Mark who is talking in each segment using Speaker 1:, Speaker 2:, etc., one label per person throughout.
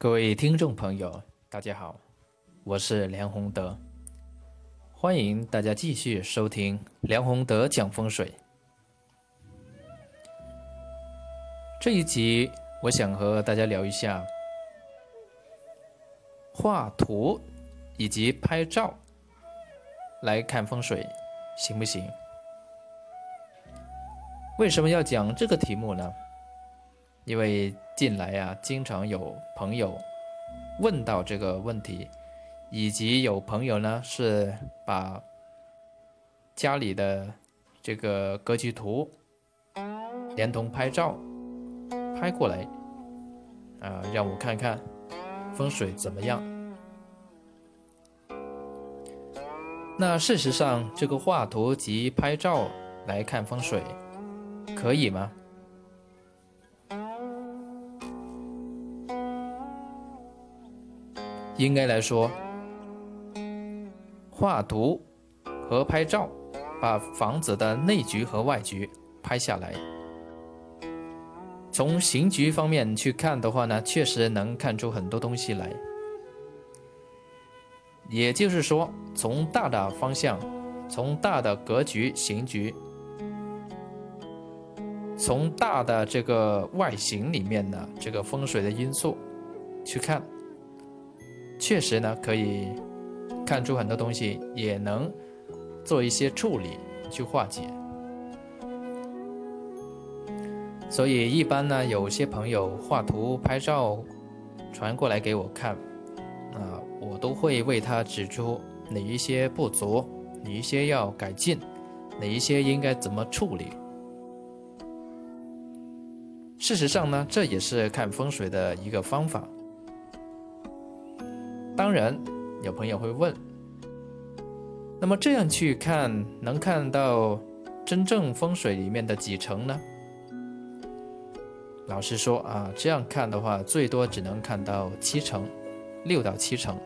Speaker 1: 各位听众朋友，大家好，我是梁宏德，欢迎大家继续收听梁宏德讲风水。这一集我想和大家聊一下画图以及拍照来看风水行不行？为什么要讲这个题目呢？因为近来啊，经常有朋友问到这个问题，以及有朋友呢是把家里的这个格局图连同拍照拍过来，啊，让我看看风水怎么样。那事实上，这个画图及拍照来看风水，可以吗？应该来说，画图和拍照，把房子的内局和外局拍下来。从形局方面去看的话呢，确实能看出很多东西来。也就是说，从大的方向，从大的格局、形局，从大的这个外形里面的这个风水的因素去看。确实呢，可以看出很多东西，也能做一些处理去化解。所以一般呢，有些朋友画图、拍照传过来给我看，啊，我都会为他指出哪一些不足，哪一些要改进，哪一些应该怎么处理。事实上呢，这也是看风水的一个方法。当然，有朋友会问：那么这样去看，能看到真正风水里面的几成呢？老实说啊，这样看的话，最多只能看到七成，六到七成，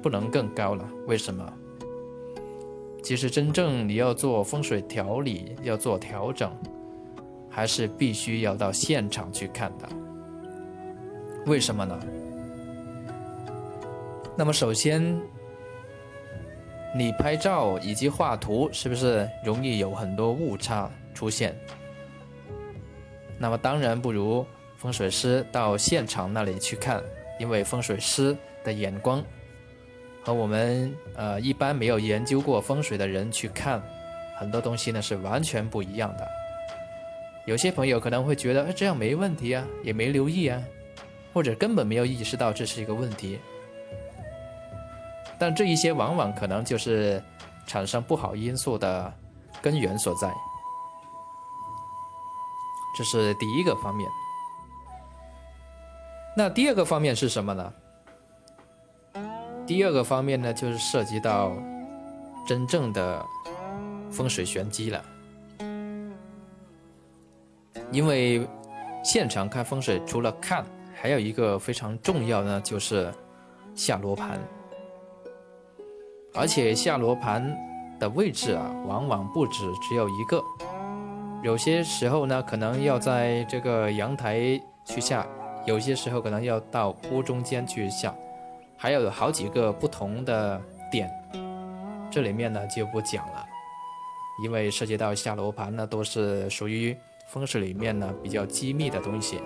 Speaker 1: 不能更高了。为什么？其实真正你要做风水调理，要做调整，还是必须要到现场去看的。为什么呢？那么首先，你拍照以及画图是不是容易有很多误差出现？那么当然不如风水师到现场那里去看，因为风水师的眼光和我们呃一般没有研究过风水的人去看很多东西呢是完全不一样的。有些朋友可能会觉得，哎，这样没问题啊，也没留意啊，或者根本没有意识到这是一个问题。但这一些往往可能就是产生不好因素的根源所在，这是第一个方面。那第二个方面是什么呢？第二个方面呢，就是涉及到真正的风水玄机了。因为现场看风水，除了看，还有一个非常重要呢就是下罗盘。而且下罗盘的位置啊，往往不止只有一个，有些时候呢，可能要在这个阳台去下，有些时候可能要到屋中间去下，还有好几个不同的点，这里面呢就不讲了，因为涉及到下罗盘呢，都是属于风水里面呢比较机密的东西。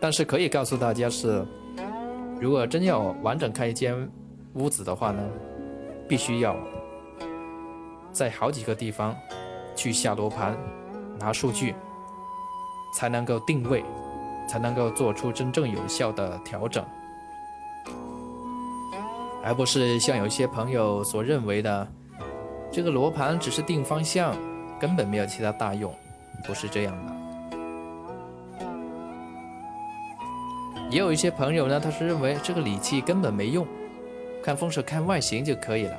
Speaker 1: 但是可以告诉大家是，如果真要完整看一间。屋子的话呢，必须要在好几个地方去下罗盘拿数据，才能够定位，才能够做出真正有效的调整，而不是像有一些朋友所认为的，这个罗盘只是定方向，根本没有其他大用，不是这样的。也有一些朋友呢，他是认为这个理气根本没用。看风水看外形就可以了，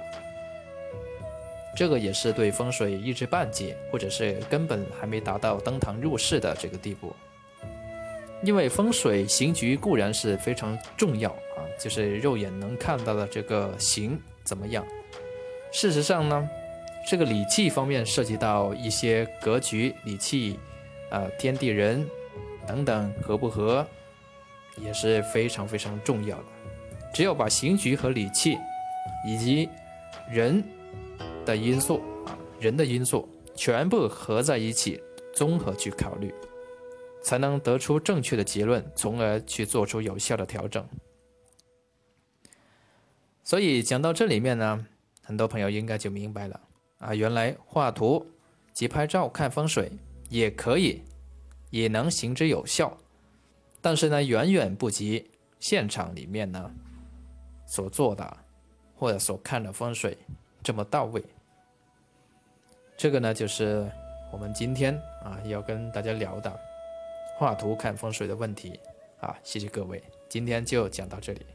Speaker 1: 这个也是对风水一知半解，或者是根本还没达到登堂入室的这个地步。因为风水形局固然是非常重要啊，就是肉眼能看到的这个形怎么样。事实上呢，这个理气方面涉及到一些格局、理气，呃，天地人，等等合不合，也是非常非常重要的。只有把刑局和理气以及人的因素啊，人的因素全部合在一起，综合去考虑，才能得出正确的结论，从而去做出有效的调整。所以讲到这里面呢，很多朋友应该就明白了啊，原来画图及拍照看风水也可以，也能行之有效，但是呢，远远不及现场里面呢所做的或者所看的风水这么到位。这个呢，就是我们今天啊要跟大家聊的画图看风水的问题啊。谢谢各位，今天就讲到这里。